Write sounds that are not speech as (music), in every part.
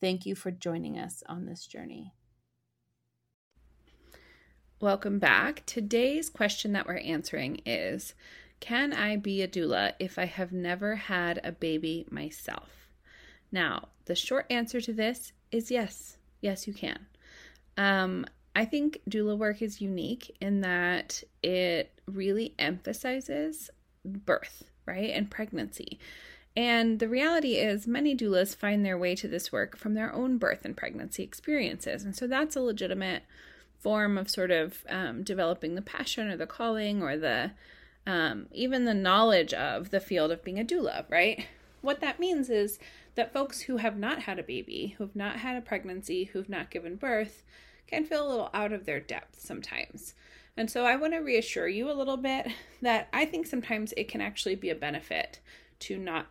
Thank you for joining us on this journey. Welcome back. Today's question that we're answering is Can I be a doula if I have never had a baby myself? Now, the short answer to this is yes. Yes, you can. Um, I think doula work is unique in that it really emphasizes birth, right, and pregnancy. And the reality is, many doulas find their way to this work from their own birth and pregnancy experiences. And so that's a legitimate form of sort of um, developing the passion or the calling or the um, even the knowledge of the field of being a doula, right? What that means is that folks who have not had a baby, who've not had a pregnancy, who've not given birth, can feel a little out of their depth sometimes. And so I want to reassure you a little bit that I think sometimes it can actually be a benefit to not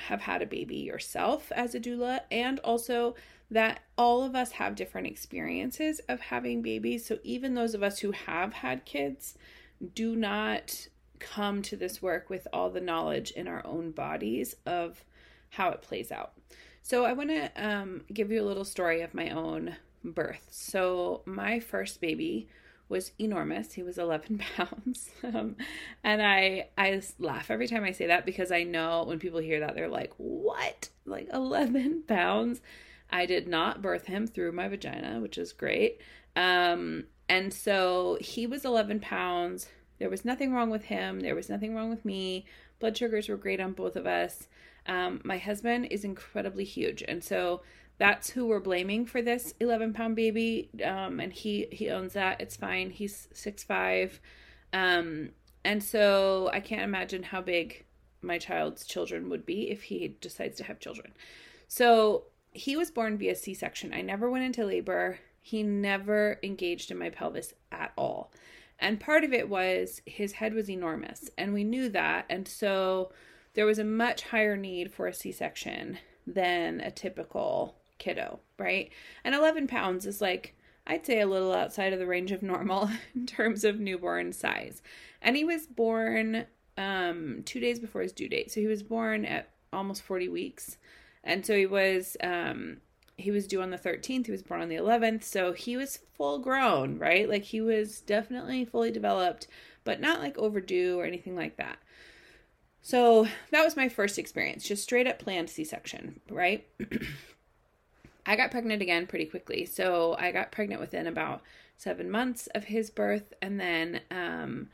have had a baby yourself as a doula and also that all of us have different experiences of having babies. So even those of us who have had kids do not come to this work with all the knowledge in our own bodies of how it plays out. So I want to um, give you a little story of my own birth. So my first baby was enormous. He was 11 (laughs) pounds. Um, and I I laugh every time I say that because I know when people hear that they're like, "What? Like 11 (laughs) pounds?" I did not birth him through my vagina, which is great. Um, and so he was 11 pounds. There was nothing wrong with him. There was nothing wrong with me. Blood sugars were great on both of us. Um, my husband is incredibly huge. And so that's who we're blaming for this 11 pound baby. Um, and he, he owns that. It's fine. He's six five. Um, and so I can't imagine how big my child's children would be if he decides to have children. So he was born via C section. I never went into labor. He never engaged in my pelvis at all. And part of it was his head was enormous, and we knew that. And so there was a much higher need for a C section than a typical kiddo, right? And 11 pounds is like, I'd say a little outside of the range of normal (laughs) in terms of newborn size. And he was born um, two days before his due date. So he was born at almost 40 weeks and so he was um he was due on the 13th he was born on the 11th so he was full grown right like he was definitely fully developed but not like overdue or anything like that so that was my first experience just straight up planned c-section right (clears throat) i got pregnant again pretty quickly so i got pregnant within about seven months of his birth and then um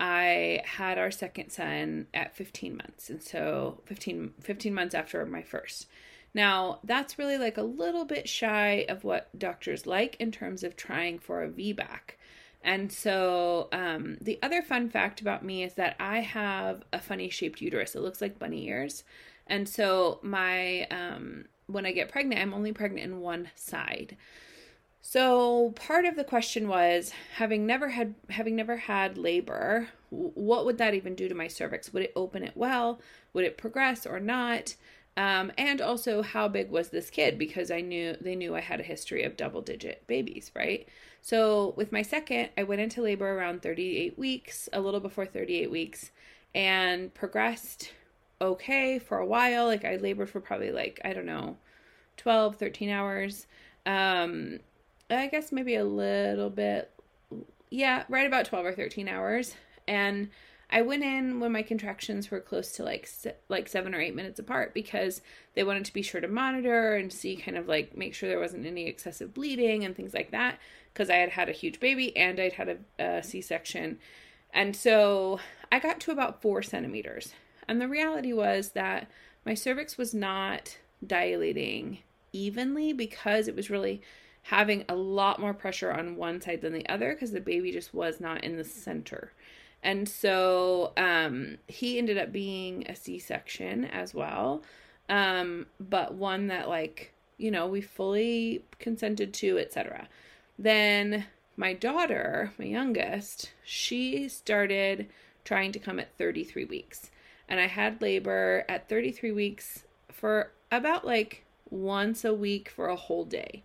I had our second son at 15 months. And so 15, 15 months after my first. Now, that's really like a little bit shy of what doctors like in terms of trying for a VBAC. And so, um, the other fun fact about me is that I have a funny shaped uterus. It looks like bunny ears. And so, my, um, when I get pregnant, I'm only pregnant in one side. So part of the question was having never had having never had labor, what would that even do to my cervix? Would it open it well? Would it progress or not? Um, and also how big was this kid because I knew they knew I had a history of double digit babies, right? So with my second, I went into labor around 38 weeks, a little before 38 weeks, and progressed okay for a while. Like I labored for probably like, I don't know, 12, 13 hours. Um, I guess maybe a little bit, yeah, right about 12 or 13 hours. And I went in when my contractions were close to like like 7 or 8 minutes apart because they wanted to be sure to monitor and see kind of like make sure there wasn't any excessive bleeding and things like that because I had had a huge baby and I'd had a a C-section. And so I got to about 4 centimeters. And the reality was that my cervix was not dilating evenly because it was really having a lot more pressure on one side than the other because the baby just was not in the center. And so um, he ended up being a C section as well, um, but one that, like, you know, we fully consented to, etc. Then my daughter, my youngest, she started trying to come at 33 weeks. And I had labor at 33 weeks for about like once a week for a whole day.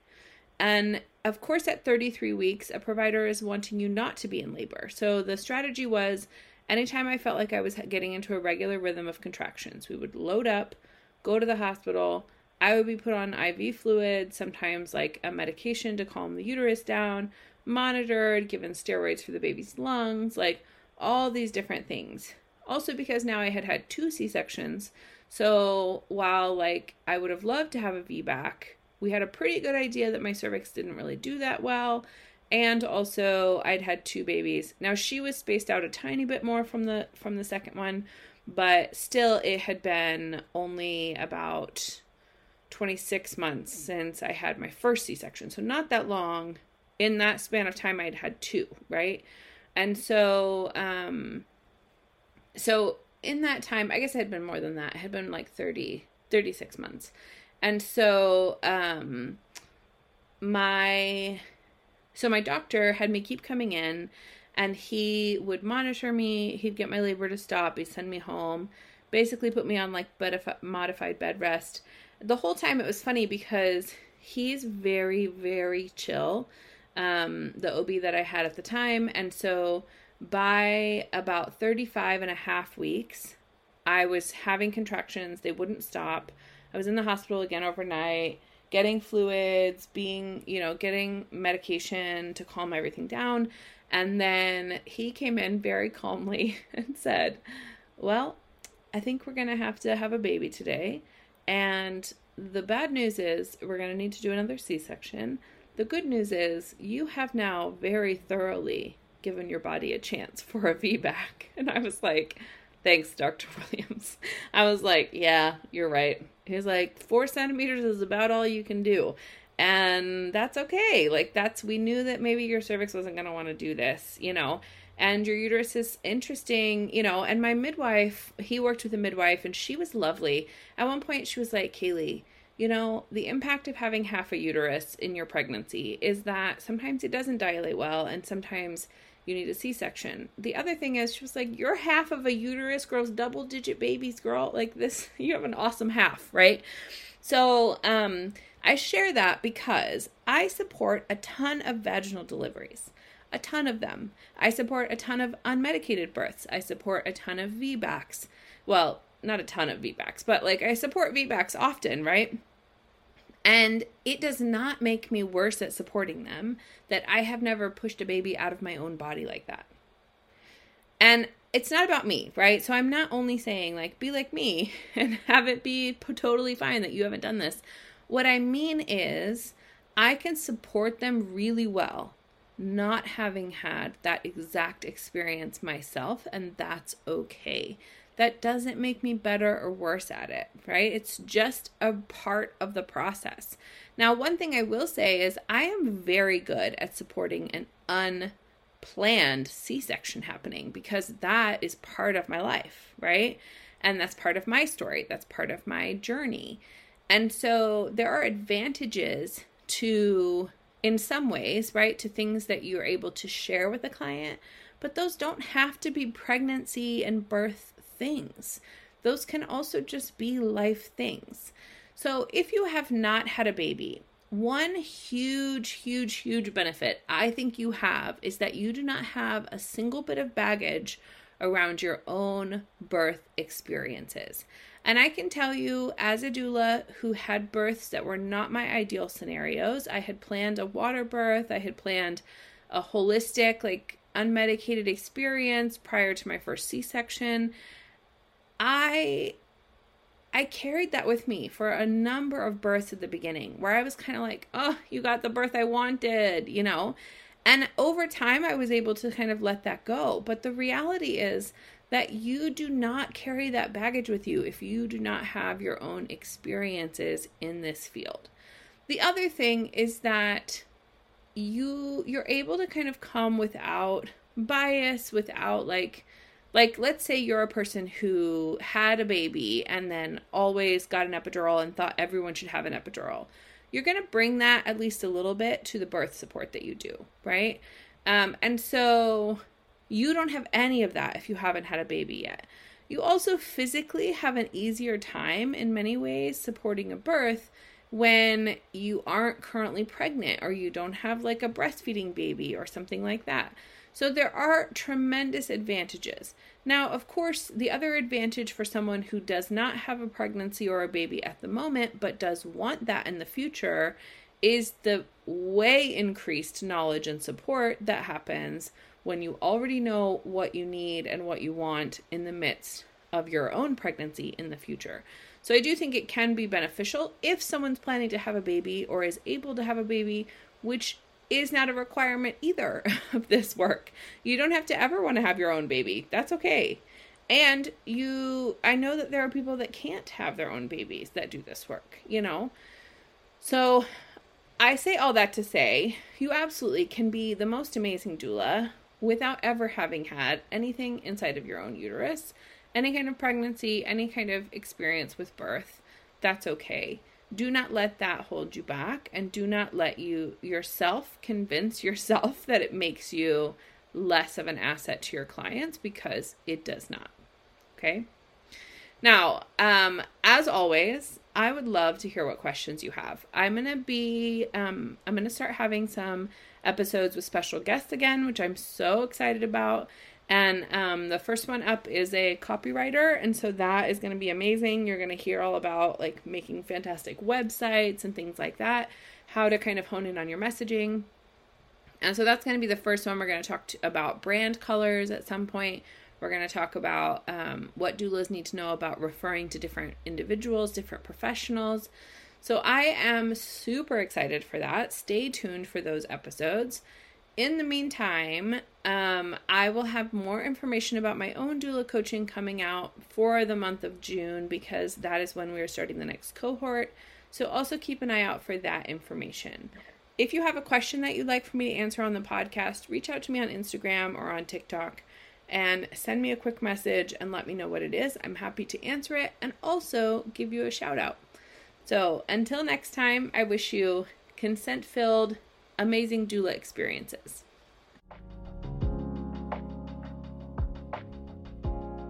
And of course, at 33 weeks, a provider is wanting you not to be in labor. So the strategy was anytime I felt like I was getting into a regular rhythm of contractions, we would load up, go to the hospital. I would be put on IV fluid, sometimes like a medication to calm the uterus down, monitored, given steroids for the baby's lungs, like all these different things. Also, because now I had had two C sections. So while like I would have loved to have a VBAC, we had a pretty good idea that my cervix didn't really do that well. And also I'd had two babies. Now she was spaced out a tiny bit more from the from the second one, but still it had been only about 26 months since I had my first C-section. So not that long. In that span of time I'd had two, right? And so um so in that time, I guess it had been more than that. It had been like 30 36 months. And so um my so my doctor had me keep coming in and he would monitor me, he'd get my labor to stop, he'd send me home, basically put me on like modified bed rest. The whole time it was funny because he's very very chill. Um the OB that I had at the time and so by about 35 and a half weeks, I was having contractions. They wouldn't stop. I was in the hospital again overnight, getting fluids, being, you know, getting medication to calm everything down. And then he came in very calmly (laughs) and said, Well, I think we're going to have to have a baby today. And the bad news is we're going to need to do another C section. The good news is you have now very thoroughly given your body a chance for a VBAC. (laughs) And I was like, Thanks, Dr. (laughs) Williams. I was like, Yeah, you're right. He's like, four centimeters is about all you can do. And that's okay. Like, that's, we knew that maybe your cervix wasn't going to want to do this, you know, and your uterus is interesting, you know. And my midwife, he worked with a midwife and she was lovely. At one point, she was like, Kaely, you know, the impact of having half a uterus in your pregnancy is that sometimes it doesn't dilate well and sometimes you need a C-section. The other thing is she was like, Your half of a uterus grows double digit babies, girl. Like this, (laughs) you have an awesome half, right? So um I share that because I support a ton of vaginal deliveries. A ton of them. I support a ton of unmedicated births. I support a ton of VBACs. Well, not a ton of VBACs, but like I support VBACs often, right? And it does not make me worse at supporting them that I have never pushed a baby out of my own body like that. And it's not about me, right? So I'm not only saying, like, be like me (laughs) and have it be totally fine that you haven't done this. What I mean is, I can support them really well, not having had that exact experience myself, and that's okay that doesn't make me better or worse at it, right? It's just a part of the process. Now, one thing I will say is I am very good at supporting an unplanned C section happening because that is part of my life, right? And that's part of my story, that's part of my journey. And so there are advantages to, in some ways, right, to things that you're able to share with a client, but those don't have to be pregnancy and birth things. Those can also just be life things. So, if you have not had a baby, one huge, huge, huge benefit I think you have is that you do not have a single bit of baggage around your own birth experiences. And I can tell you, as a doula who had births that were not my ideal scenarios, I had planned a water birth, I had planned a holistic, like unmedicated experience prior to my first C section. I I carried that with me for a number of births at the beginning where I was kind of like, oh, you got the birth I wanted, you know? And over time, I was able to kind of let that go. But the reality is that you do not carry that baggage with you if you do not have your own experiences in this field. The other thing is that you you're able to kind of come without bias, without like like let's say you're a person who had a baby and then always got an epidural and thought everyone should have an epidural you're going to bring that at least a little bit to the birth support that you do, right? Um, and so you don't have any of that if you haven't had a baby yet. You also physically have an easier time in many ways supporting a birth when you aren't currently pregnant or you don't have like a breastfeeding baby or something like that. So there are tremendous advantages. Now, of course, the other advantage for someone who does not have a pregnancy or a baby at the moment, but does want that in the future, is the way increased knowledge and support that happens when you already know what you need and what you want in the midst of your own pregnancy in the future. So I do think it can be beneficial if someone's planning to have a baby or is able to have a baby, which is not a requirement either (laughs) of this work. You don't have to ever want to have your own baby. That's okay. And you, I know that there are people that can't have their own babies that do this work, you know? So I say all that to say you absolutely can be the most amazing doula without ever having had anything inside of your own uterus, any kind of pregnancy, any kind of experience with birth. That's okay do not let that hold you back and do not let you yourself convince yourself that it makes you less of an asset to your clients because it does not. Okay? Now, um, as always, I would love to hear what questions you have. I'm gonna be, um, I'm gonna start having some episodes with special guests again, which I'm so excited about. And um, the first one up is a copywriter. And so that is going to be amazing. You're going to hear all about like making fantastic websites and things like that, how to kind of hone in on your messaging. And so that's going to be the first one. We're going to talk about brand colors at some point. We're going to talk about um, what doulas need to know about referring to different individuals, different professionals. So I am super excited for that. Stay tuned for those episodes in the meantime, um, I will have more information about my own doula coaching coming out for the month of June because that is when we are starting the next cohort. So also keep an eye out for that information. If you have a question that you'd like for me to answer on the podcast, reach out to me on Instagram or on TikTok and send me a quick message and let me know what it is. I'm happy to answer it and also give you a shout out. So until next time, I wish you consent filled amazing doula experiences.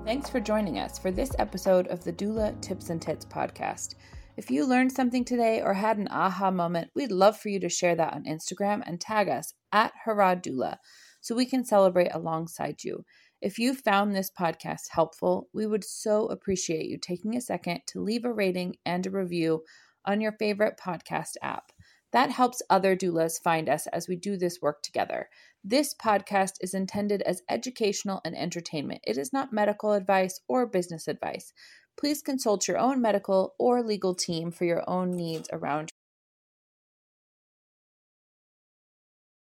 Thanks for joining us for this episode of the Doula Tips and Tits podcast. If you learned something today or had an aha moment, we'd love for you to share that on Instagram and tag us at Harrod Doula so we can celebrate alongside you. If you found this podcast helpful, we would so appreciate you taking a second to leave a rating and a review on your favorite podcast app. That helps other doulas find us as we do this work together. This podcast is intended as educational and entertainment. It is not medical advice or business advice. Please consult your own medical or legal team for your own needs around